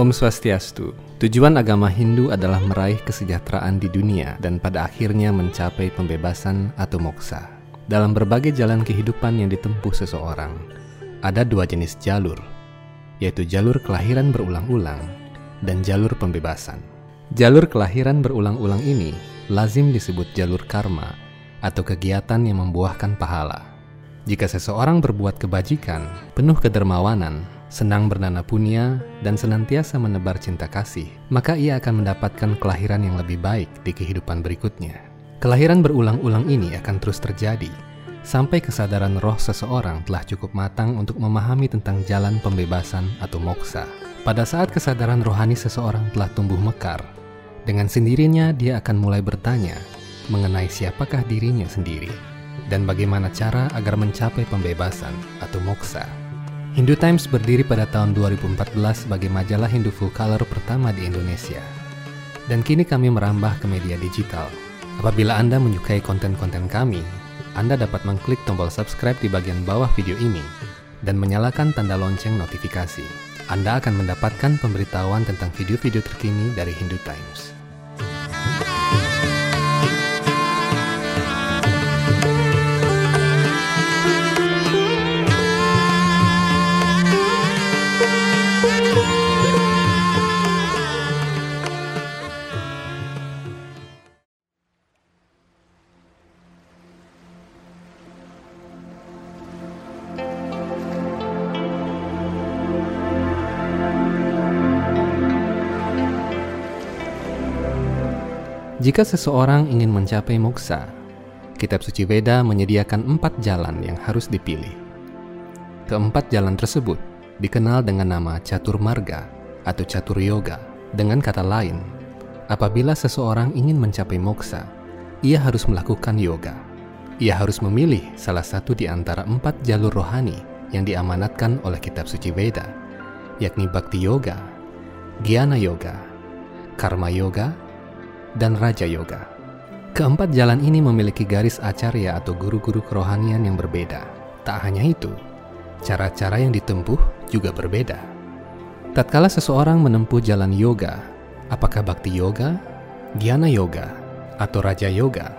Om Swastiastu. Tujuan agama Hindu adalah meraih kesejahteraan di dunia dan pada akhirnya mencapai pembebasan atau moksa. Dalam berbagai jalan kehidupan yang ditempuh seseorang, ada dua jenis jalur, yaitu jalur kelahiran berulang-ulang dan jalur pembebasan. Jalur kelahiran berulang-ulang ini lazim disebut jalur karma atau kegiatan yang membuahkan pahala. Jika seseorang berbuat kebajikan, penuh kedermawanan, senang bernana punya, dan senantiasa menebar cinta kasih, maka ia akan mendapatkan kelahiran yang lebih baik di kehidupan berikutnya. Kelahiran berulang-ulang ini akan terus terjadi sampai kesadaran roh seseorang telah cukup matang untuk memahami tentang jalan pembebasan atau moksa. Pada saat kesadaran rohani seseorang telah tumbuh mekar, dengan sendirinya dia akan mulai bertanya mengenai siapakah dirinya sendiri dan bagaimana cara agar mencapai pembebasan atau moksa. Hindu Times berdiri pada tahun 2014 sebagai majalah Hindu full color pertama di Indonesia. Dan kini kami merambah ke media digital. Apabila Anda menyukai konten-konten kami, Anda dapat mengklik tombol subscribe di bagian bawah video ini dan menyalakan tanda lonceng notifikasi. Anda akan mendapatkan pemberitahuan tentang video-video terkini dari Hindu Times. Jika seseorang ingin mencapai moksa, kitab suci Veda menyediakan empat jalan yang harus dipilih. Keempat jalan tersebut dikenal dengan nama catur marga atau catur yoga. Dengan kata lain, apabila seseorang ingin mencapai moksa, ia harus melakukan yoga. Ia harus memilih salah satu di antara empat jalur rohani yang diamanatkan oleh kitab suci Veda, yakni Bhakti Yoga, Gyana Yoga, Karma Yoga, dan Raja Yoga. Keempat jalan ini memiliki garis acarya atau guru-guru kerohanian yang berbeda. Tak hanya itu, cara-cara yang ditempuh juga berbeda. Tatkala seseorang menempuh jalan yoga, apakah Bhakti Yoga, Gyana Yoga, atau Raja Yoga,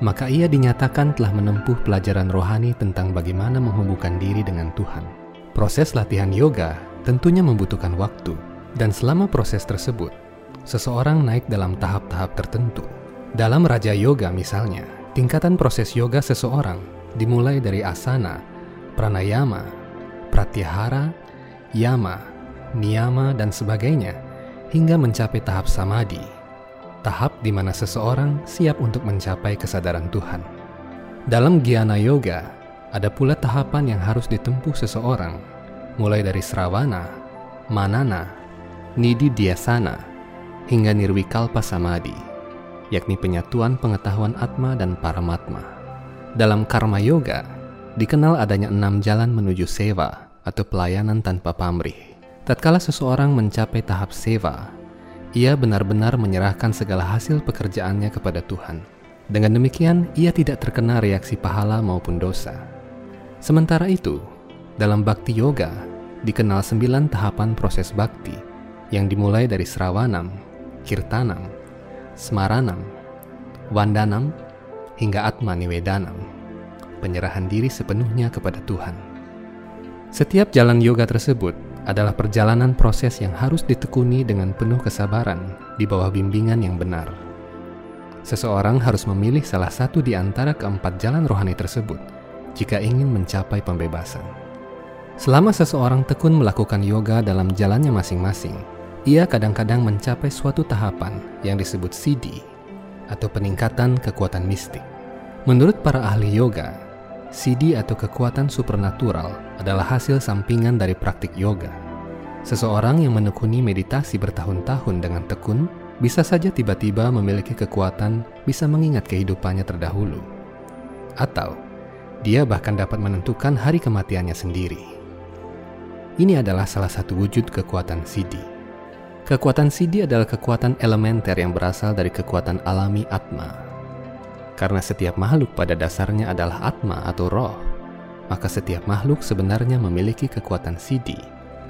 maka ia dinyatakan telah menempuh pelajaran rohani tentang bagaimana menghubungkan diri dengan Tuhan. Proses latihan yoga tentunya membutuhkan waktu, dan selama proses tersebut, seseorang naik dalam tahap-tahap tertentu. Dalam Raja Yoga misalnya, tingkatan proses yoga seseorang dimulai dari asana, pranayama, pratyahara, yama, niyama, dan sebagainya, hingga mencapai tahap samadhi, tahap di mana seseorang siap untuk mencapai kesadaran Tuhan. Dalam Gyana Yoga, ada pula tahapan yang harus ditempuh seseorang, mulai dari Sravana, Manana, Nidi Dhyasana, hingga Nirwikalpa Samadhi, yakni penyatuan pengetahuan Atma dan Paramatma. Dalam Karma Yoga, dikenal adanya enam jalan menuju seva atau pelayanan tanpa pamrih. Tatkala seseorang mencapai tahap seva, ia benar-benar menyerahkan segala hasil pekerjaannya kepada Tuhan. Dengan demikian, ia tidak terkena reaksi pahala maupun dosa. Sementara itu, dalam Bhakti Yoga, dikenal sembilan tahapan proses bakti yang dimulai dari Sravanam, Kirtanam, Smaranam, Wandanam, hingga Atmaniwedanam, penyerahan diri sepenuhnya kepada Tuhan. Setiap jalan yoga tersebut adalah perjalanan proses yang harus ditekuni dengan penuh kesabaran di bawah bimbingan yang benar. Seseorang harus memilih salah satu di antara keempat jalan rohani tersebut jika ingin mencapai pembebasan. Selama seseorang tekun melakukan yoga dalam jalannya masing-masing, ia kadang-kadang mencapai suatu tahapan yang disebut siddhi atau peningkatan kekuatan mistik. Menurut para ahli yoga, siddhi atau kekuatan supernatural adalah hasil sampingan dari praktik yoga. Seseorang yang menekuni meditasi bertahun-tahun dengan tekun bisa saja tiba-tiba memiliki kekuatan bisa mengingat kehidupannya terdahulu. Atau dia bahkan dapat menentukan hari kematiannya sendiri. Ini adalah salah satu wujud kekuatan siddhi. Kekuatan Siddhi adalah kekuatan elementer yang berasal dari kekuatan alami Atma. Karena setiap makhluk pada dasarnya adalah Atma atau roh, maka setiap makhluk sebenarnya memiliki kekuatan Siddhi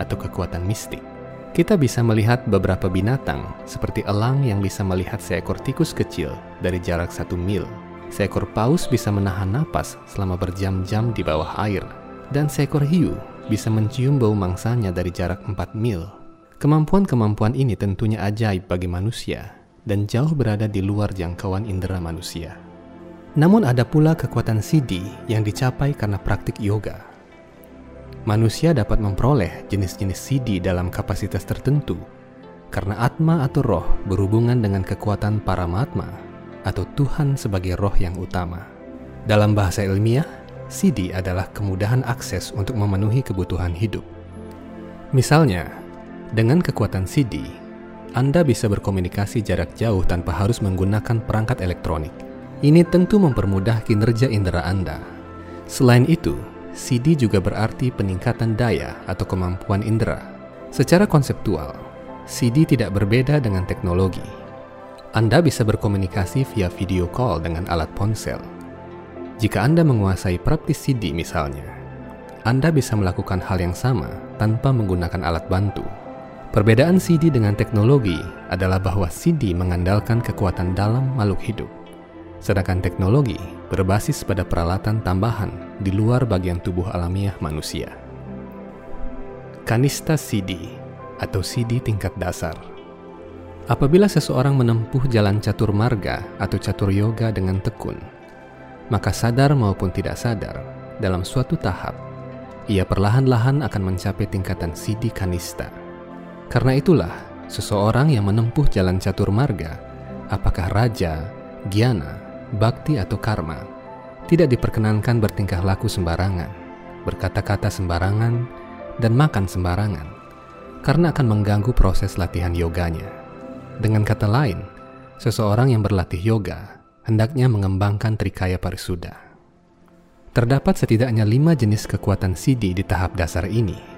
atau kekuatan mistik. Kita bisa melihat beberapa binatang, seperti elang yang bisa melihat seekor tikus kecil dari jarak satu mil. Seekor paus bisa menahan napas selama berjam-jam di bawah air, dan seekor hiu bisa mencium bau mangsanya dari jarak 4 mil. Kemampuan-kemampuan ini tentunya ajaib bagi manusia dan jauh berada di luar jangkauan indera manusia. Namun ada pula kekuatan CD yang dicapai karena praktik yoga manusia dapat memperoleh jenis-jenis CD dalam kapasitas tertentu karena atma atau roh berhubungan dengan kekuatan para paramatma atau Tuhan sebagai roh yang utama. Dalam bahasa ilmiah, CD adalah kemudahan akses untuk memenuhi kebutuhan hidup. Misalnya, dengan kekuatan CD, Anda bisa berkomunikasi jarak jauh tanpa harus menggunakan perangkat elektronik. Ini tentu mempermudah kinerja indera Anda. Selain itu, CD juga berarti peningkatan daya atau kemampuan indera. Secara konseptual, CD tidak berbeda dengan teknologi. Anda bisa berkomunikasi via video call dengan alat ponsel. Jika Anda menguasai praktis CD misalnya, Anda bisa melakukan hal yang sama tanpa menggunakan alat bantu. Perbedaan CD dengan teknologi adalah bahwa CD mengandalkan kekuatan dalam makhluk hidup sedangkan teknologi berbasis pada peralatan tambahan di luar bagian tubuh alamiah manusia. Kanista CD atau CD tingkat dasar. Apabila seseorang menempuh jalan catur marga atau catur yoga dengan tekun, maka sadar maupun tidak sadar, dalam suatu tahap, ia perlahan-lahan akan mencapai tingkatan CD kanista. Karena itulah, seseorang yang menempuh jalan catur marga, apakah raja, giana, bakti atau karma, tidak diperkenankan bertingkah laku sembarangan, berkata-kata sembarangan, dan makan sembarangan, karena akan mengganggu proses latihan yoganya. Dengan kata lain, seseorang yang berlatih yoga hendaknya mengembangkan trikaya parisuda. Terdapat setidaknya lima jenis kekuatan sidi di tahap dasar ini.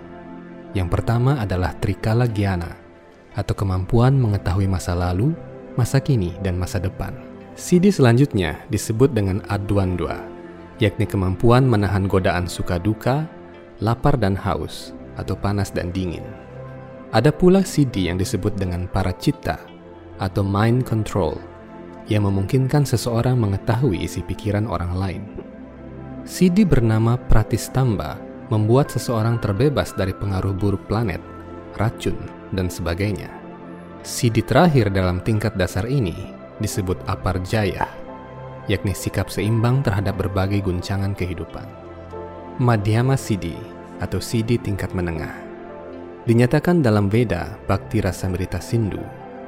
Yang pertama adalah trikala gyana, atau kemampuan mengetahui masa lalu, masa kini, dan masa depan. CD selanjutnya disebut dengan adwandwa, yakni kemampuan menahan godaan suka duka, lapar dan haus, atau panas dan dingin. Ada pula CD yang disebut dengan para cita atau mind control, yang memungkinkan seseorang mengetahui isi pikiran orang lain. CD bernama Pratistamba membuat seseorang terbebas dari pengaruh buruk planet, racun, dan sebagainya. CD terakhir dalam tingkat dasar ini disebut aparjaya, yakni sikap seimbang terhadap berbagai guncangan kehidupan. Madhyama Siddhi atau Siddhi tingkat menengah. Dinyatakan dalam Veda Bhakti Rasamrita Sindhu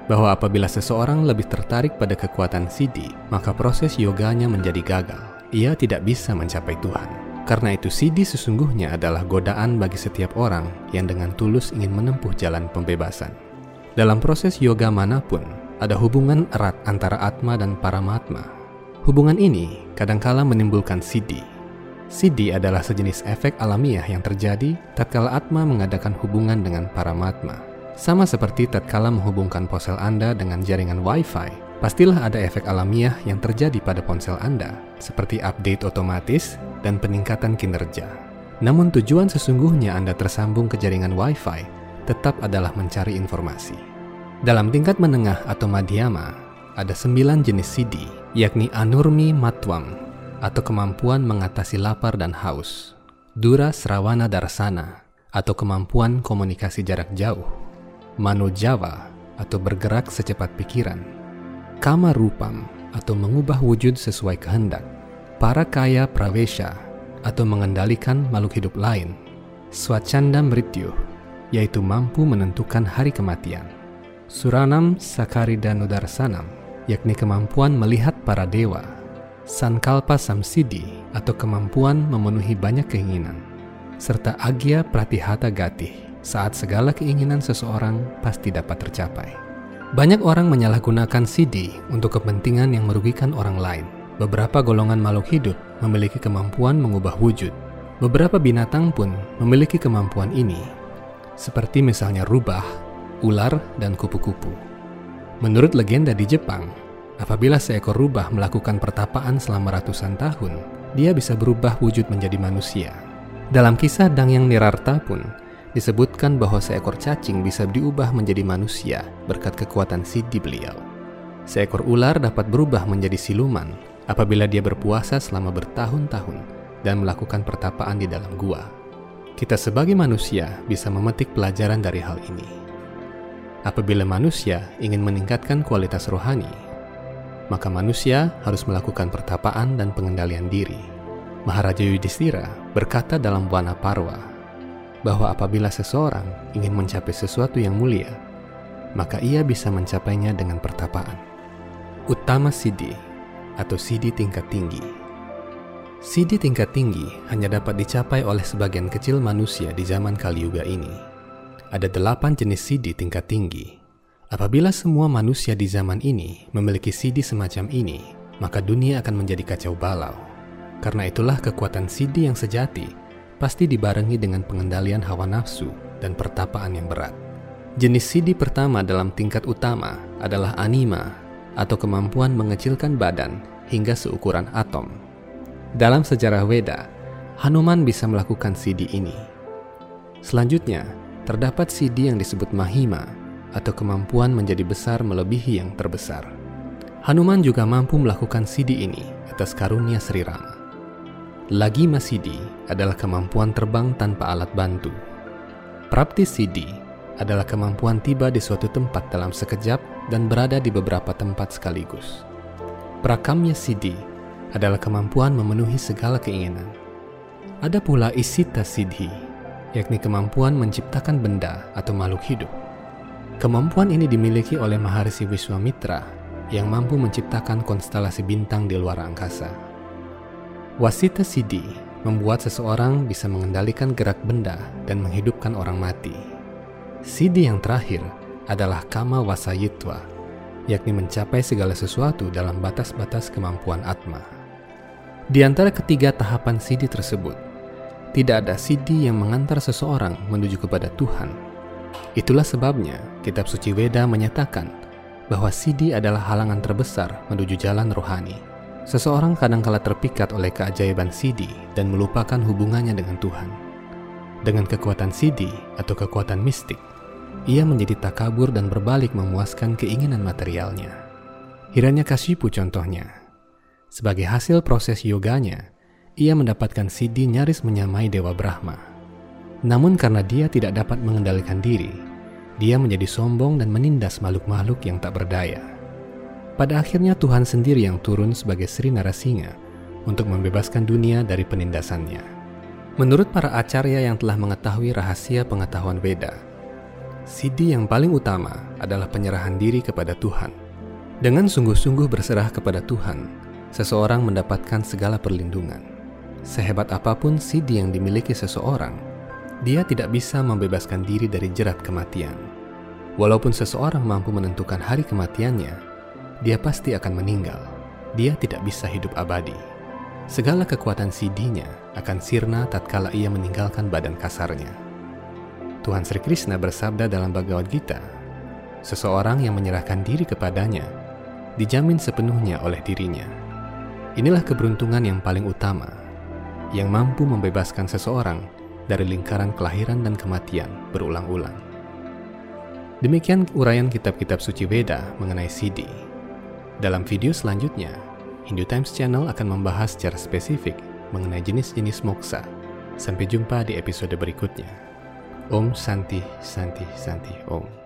bahwa apabila seseorang lebih tertarik pada kekuatan Siddhi, maka proses yoganya menjadi gagal. Ia tidak bisa mencapai Tuhan. Karena itu Siddhi sesungguhnya adalah godaan bagi setiap orang yang dengan tulus ingin menempuh jalan pembebasan. Dalam proses yoga mana pun, ada hubungan erat antara Atma dan Paramatma. Hubungan ini kadangkala menimbulkan Siddhi. Siddhi adalah sejenis efek alamiah yang terjadi tatkala Atma mengadakan hubungan dengan Paramatma. Sama seperti tatkala menghubungkan ponsel Anda dengan jaringan Wi-Fi, pastilah ada efek alamiah yang terjadi pada ponsel Anda, seperti update otomatis dan peningkatan kinerja. Namun tujuan sesungguhnya Anda tersambung ke jaringan Wi-Fi tetap adalah mencari informasi. Dalam tingkat menengah atau madhyama, ada sembilan jenis sidi, yakni anurmi matwam, atau kemampuan mengatasi lapar dan haus, dura srawana darsana, atau kemampuan komunikasi jarak jauh, mano jawa, atau bergerak secepat pikiran, kama rupam, atau mengubah wujud sesuai kehendak, para kaya pravesha, atau mengendalikan makhluk hidup lain, swacanda mrityu, yaitu mampu menentukan hari kematian, Suranam Sakaridanudarsanam, yakni kemampuan melihat para dewa, Sankalpa Samsidi atau kemampuan memenuhi banyak keinginan, serta Agya Pratihata Gati saat segala keinginan seseorang pasti dapat tercapai. Banyak orang menyalahgunakan sidi untuk kepentingan yang merugikan orang lain. Beberapa golongan makhluk hidup memiliki kemampuan mengubah wujud. Beberapa binatang pun memiliki kemampuan ini, seperti misalnya rubah ular, dan kupu-kupu. Menurut legenda di Jepang, apabila seekor rubah melakukan pertapaan selama ratusan tahun, dia bisa berubah wujud menjadi manusia. Dalam kisah Dangyang Nirarta pun, disebutkan bahwa seekor cacing bisa diubah menjadi manusia berkat kekuatan sidi beliau. Seekor ular dapat berubah menjadi siluman apabila dia berpuasa selama bertahun-tahun dan melakukan pertapaan di dalam gua. Kita sebagai manusia bisa memetik pelajaran dari hal ini. Apabila manusia ingin meningkatkan kualitas rohani, maka manusia harus melakukan pertapaan dan pengendalian diri. Maharaja Yudhistira berkata dalam Wana Parwa bahwa apabila seseorang ingin mencapai sesuatu yang mulia, maka ia bisa mencapainya dengan pertapaan. Utama Siddhi atau Siddhi tingkat tinggi. Siddhi tingkat tinggi hanya dapat dicapai oleh sebagian kecil manusia di zaman Kali Yuga ini. Ada delapan jenis Siddhi tingkat tinggi. Apabila semua manusia di zaman ini memiliki Siddhi semacam ini, maka dunia akan menjadi kacau balau. Karena itulah kekuatan Siddhi yang sejati pasti dibarengi dengan pengendalian hawa nafsu dan pertapaan yang berat. Jenis sidi pertama dalam tingkat utama adalah anima atau kemampuan mengecilkan badan hingga seukuran atom. Dalam sejarah Weda, Hanuman bisa melakukan sidi ini. Selanjutnya, terdapat sidi yang disebut mahima atau kemampuan menjadi besar melebihi yang terbesar. Hanuman juga mampu melakukan sidi ini atas karunia Sri Rama. Lagi Masidi adalah kemampuan terbang tanpa alat bantu. Prapti Sidi adalah kemampuan tiba di suatu tempat dalam sekejap dan berada di beberapa tempat sekaligus. Prakamya Sidi adalah kemampuan memenuhi segala keinginan. Ada pula Isita Sidhi, yakni kemampuan menciptakan benda atau makhluk hidup. Kemampuan ini dimiliki oleh Maharisi Wiswamitra yang mampu menciptakan konstelasi bintang di luar angkasa. Wasita Sidi membuat seseorang bisa mengendalikan gerak benda dan menghidupkan orang mati. Sidi yang terakhir adalah Kama Wasayitwa, yakni mencapai segala sesuatu dalam batas-batas kemampuan Atma. Di antara ketiga tahapan Sidi tersebut, tidak ada Sidi yang mengantar seseorang menuju kepada Tuhan. Itulah sebabnya kitab suci Weda menyatakan bahwa Sidi adalah halangan terbesar menuju jalan rohani. Seseorang kadangkala terpikat oleh keajaiban Sidi dan melupakan hubungannya dengan Tuhan. Dengan kekuatan Sidi atau kekuatan mistik, ia menjadi takabur dan berbalik memuaskan keinginan materialnya. Hiranya Kashipu contohnya. Sebagai hasil proses yoganya, ia mendapatkan Sidi nyaris menyamai Dewa Brahma. Namun karena dia tidak dapat mengendalikan diri, dia menjadi sombong dan menindas makhluk-makhluk yang tak berdaya. Pada akhirnya Tuhan sendiri yang turun sebagai Sri Narasinga untuk membebaskan dunia dari penindasannya. Menurut para acarya yang telah mengetahui rahasia pengetahuan Veda, Siddhi yang paling utama adalah penyerahan diri kepada Tuhan. Dengan sungguh-sungguh berserah kepada Tuhan, seseorang mendapatkan segala perlindungan. Sehebat apa pun Siddhi yang dimiliki seseorang, dia tidak bisa membebaskan diri dari jerat kematian. Walaupun seseorang mampu menentukan hari kematiannya, dia pasti akan meninggal. Dia tidak bisa hidup abadi. Segala kekuatan sidinya akan sirna tatkala ia meninggalkan badan kasarnya. Tuhan Sri Krishna bersabda dalam Bhagavad Gita, seseorang yang menyerahkan diri kepadanya dijamin sepenuhnya oleh dirinya. Inilah keberuntungan yang paling utama, yang mampu membebaskan seseorang dari lingkaran kelahiran dan kematian berulang-ulang. Demikian uraian kitab-kitab suci Veda mengenai Siddhi. Dalam video selanjutnya, Hindu Times Channel akan membahas secara spesifik mengenai jenis-jenis moksa. Sampai jumpa di episode berikutnya. Om Santi Santi Santi Om.